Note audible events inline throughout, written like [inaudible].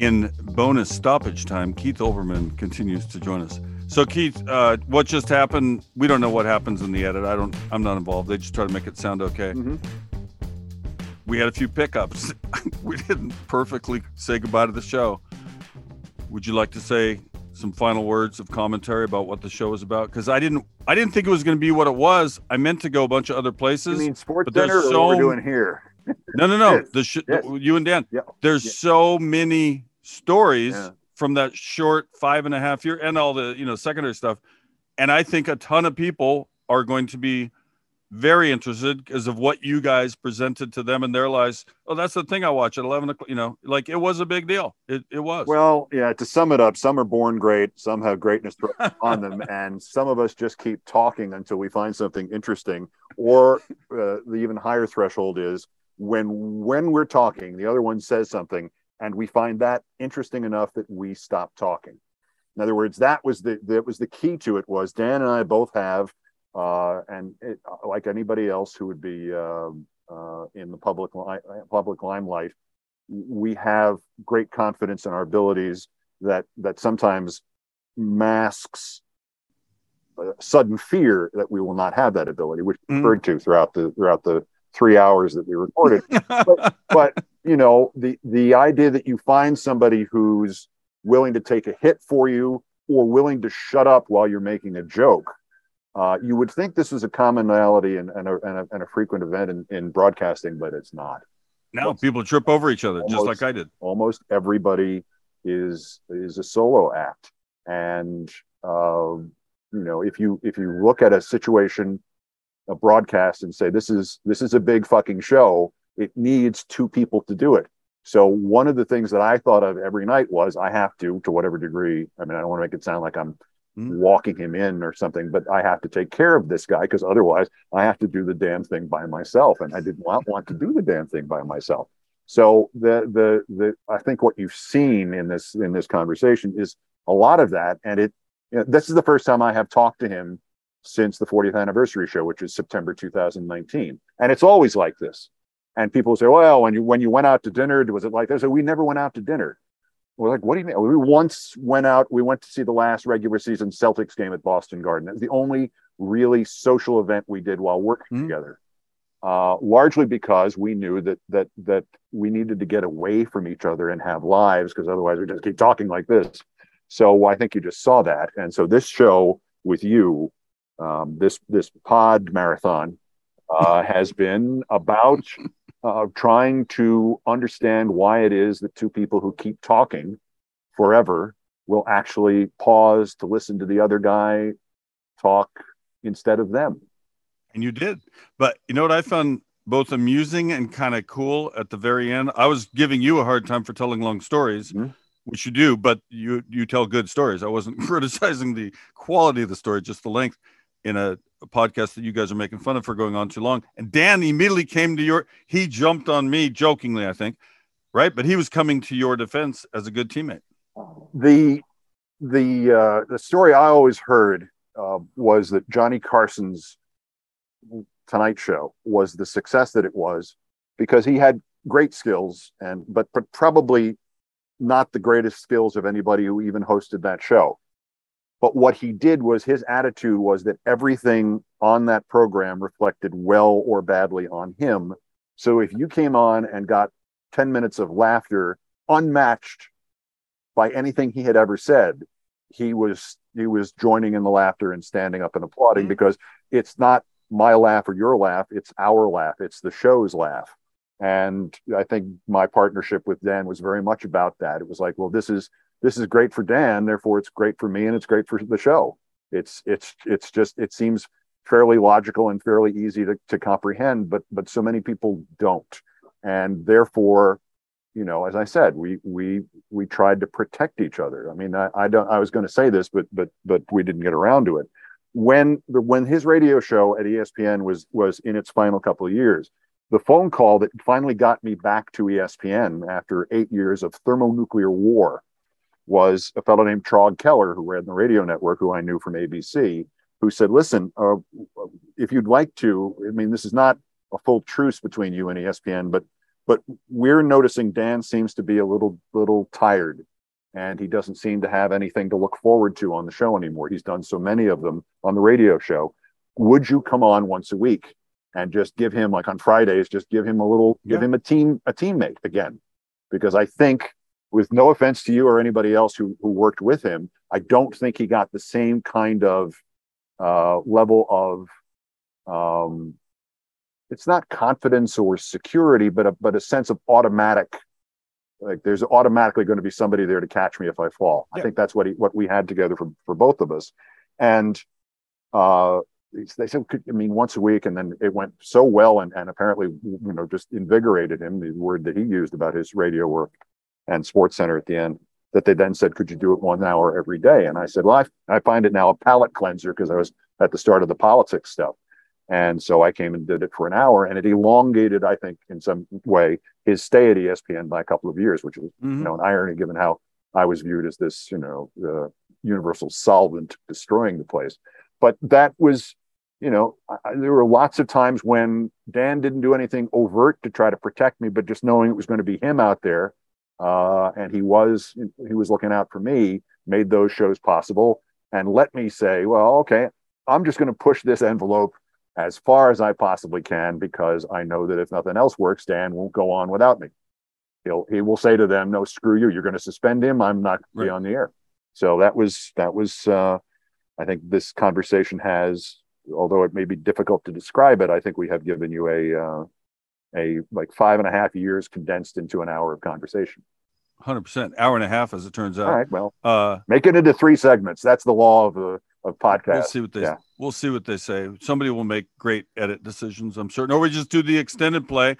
In bonus stoppage time, Keith Olbermann continues to join us. So Keith, uh, what just happened? We don't know what happens in the edit. I don't. I'm not involved. They just try to make it sound okay. Mm-hmm. We had a few pickups. [laughs] we didn't perfectly say goodbye to the show. Would you like to say some final words of commentary about what the show is about? Because I didn't. I didn't think it was going to be what it was. I meant to go a bunch of other places. You mean Sports but there's Center or so- what we're doing here? No, no, no. [laughs] Yes, The sh- yes. you and Dan. Yeah. There's Yeah. so many stories Yeah. from that short five and a half year and all the you know secondary stuff, and I think a ton of people are going to be very interested because of what you guys presented to them in their lives. Oh, that's the thing I watch at eleven o'clock. You know, like it was a big deal. It it was. Well, yeah, to sum it up, some are born great, some have greatness [laughs] on them, and some of us just keep talking until we find something interesting. Or uh, the even higher threshold is when when we're talking, the other one says something, and we find that interesting enough that we stop talking. In other words, that was the that was the key to it. Was Dan and I both have, uh, and it, like anybody else who would be uh, uh, in the public li- public limelight, we have great confidence in our abilities that that sometimes masks uh, sudden fear that we will not have that ability, which we Mm. referred to throughout the throughout the three hours that we recorded. [laughs] but, but you know, the the idea that you find somebody who's willing to take a hit for you or willing to shut up while you're making a joke. Uh, you would think this is a commonality and, and, a, and, a, and a frequent event in, in broadcasting, but it's not now people trip over each other just like I did. almost everybody is is a solo act and um, you know if you if you look at a situation a broadcast and say this is this is a big fucking show it needs two people to do it so one of the things that i thought of every night was i have to to whatever degree i mean i don't want to make it sound like i'm Mhm. walking him in or something but i have to take care of this guy because otherwise i have to do the damn thing by myself and i did not want to do the damn thing by myself so the the the I think what you've seen in this in this conversation is a lot of that, and it you know, this is the first time I have talked to him since the 40th anniversary show, which is September 2019, and it's always like this. And people say, "Well, when you when you went out to dinner, was it like this?" So we never went out to dinner. We're like, "What do you mean?" We once went out. We went to see the last regular season Celtics game at Boston Garden. It was the only really social event we did while working Mhm. together uh, largely because we knew that that that we needed to get away from each other and have lives because otherwise we just keep talking like this. So I think you just saw that, and so this show with you, um, this this pod marathon, uh, [laughs] has been about uh, trying to understand why it is that two people who keep talking forever will actually pause to listen to the other guy talk instead of them. And you did. But you know what I found both amusing and kind of cool at the very end? I was giving you a hard time for telling long stories, Mhm. which you do, but you you tell good stories. I wasn't [laughs] criticizing the quality of the story, just the length in a podcast that you guys are making fun of for going on too long. And Dan immediately came to your he jumped on me jokingly, I think. Right? But he was coming to your defense as a good teammate. the the uh, the story I always heard uh, was that Johnny Carson's Tonight Show was the success that it was because he had great skills and but, but probably not the greatest skills of anybody who even hosted that show. But what he did was his attitude was that everything on that program reflected well or badly on him. So if you came on and got 10 minutes of laughter unmatched by anything he had ever said, he was he was joining in the laughter and standing up and applauding Mhm. because it's not my laugh or your laugh, it's our laugh, it's the show's laugh. And I think my partnership with Dan was very much about that. It was like, well, this is this is great for Dan, therefore it's great for me and it's great for the show. It's it's it's just it seems fairly logical and fairly easy to, to comprehend, but but so many people don't. and therefore, you know, as I said, we we we tried to protect each other. I mean, I, I don't. I was going to say this, but but but we didn't get around to it. When the when his radio show at ESPN was was in its final couple of years, the phone call that finally got me back to ESPN after eight years of thermonuclear war was a fellow named Traug Keller, who ran the radio network, who I knew from ABC, who said, "Listen, uh, if you'd like to, I mean, this is not a full truce between you and ESPN, but but we're noticing Dan seems to be a little little tired, and he doesn't seem to have anything to look forward to on the show anymore. He's done so many of them on the radio show. Would you come on once a week and just give him like on Fridays, just give him a little, yeah. give him a team a teammate again, because I think." With no offense to you or anybody else who, who worked with him, I don't think he got the same kind of uh, level of um, it's not confidence or security, but a, but a sense of automatic. Like there's automatically going to be somebody there to catch me if I fall. Yeah. I think that's what he, what we had together for, for both of us. And uh, they said, I mean, once a week, and then it went so well, and, and apparently, you know, just invigorated him. The word that he used about his radio work and Sports Center at the end that they then said, could you do it one hour every day? And I said, well, I, I find it now a palate cleanser because I was at the start of the politics stuff. And so I came and did it for an hour and it elongated, I think, in some way, his stay at ESPN by a couple of years, which was, mm-hmm. you know, an irony given how I was viewed as this, you know, the universal solvent destroying the place. But that was, you know, I, there were lots of times when Dan didn't do anything overt to try to protect me, but just knowing it was going to be him out there uh, and he was he was looking out for me, made those shows possible, and let me say, well, okay, I'm just going to push this envelope as far as I possibly can because I know that if nothing else works, Dan won't go on without me. He'll he will say to them, no, screw you, you're going to suspend him. I'm not going right. to be on the air. So that was that was uh, I think this conversation has, although it may be difficult to describe it, I think we have given you a uh, a like five and a half years condensed into an hour of conversation. 100% hour and a half as it turns out. All right well uh make it into three segments. That's the law of the of podcast. we'll see what they yeah. we'll see what they say. Somebody will make great edit decisions i'm certain. Or we just do the extended play.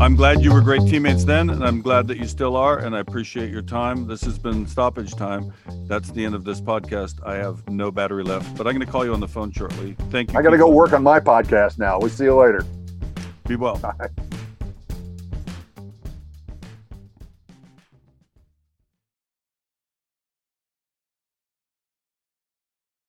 I'm glad you were great teammates then and i'm glad that you still are and i appreciate your time. This has been stoppage time. That's the end of this podcast. I have no battery left but i'm going to call you on the phone shortly. Thank you i got to go work on my podcast now. We'll see you later be well.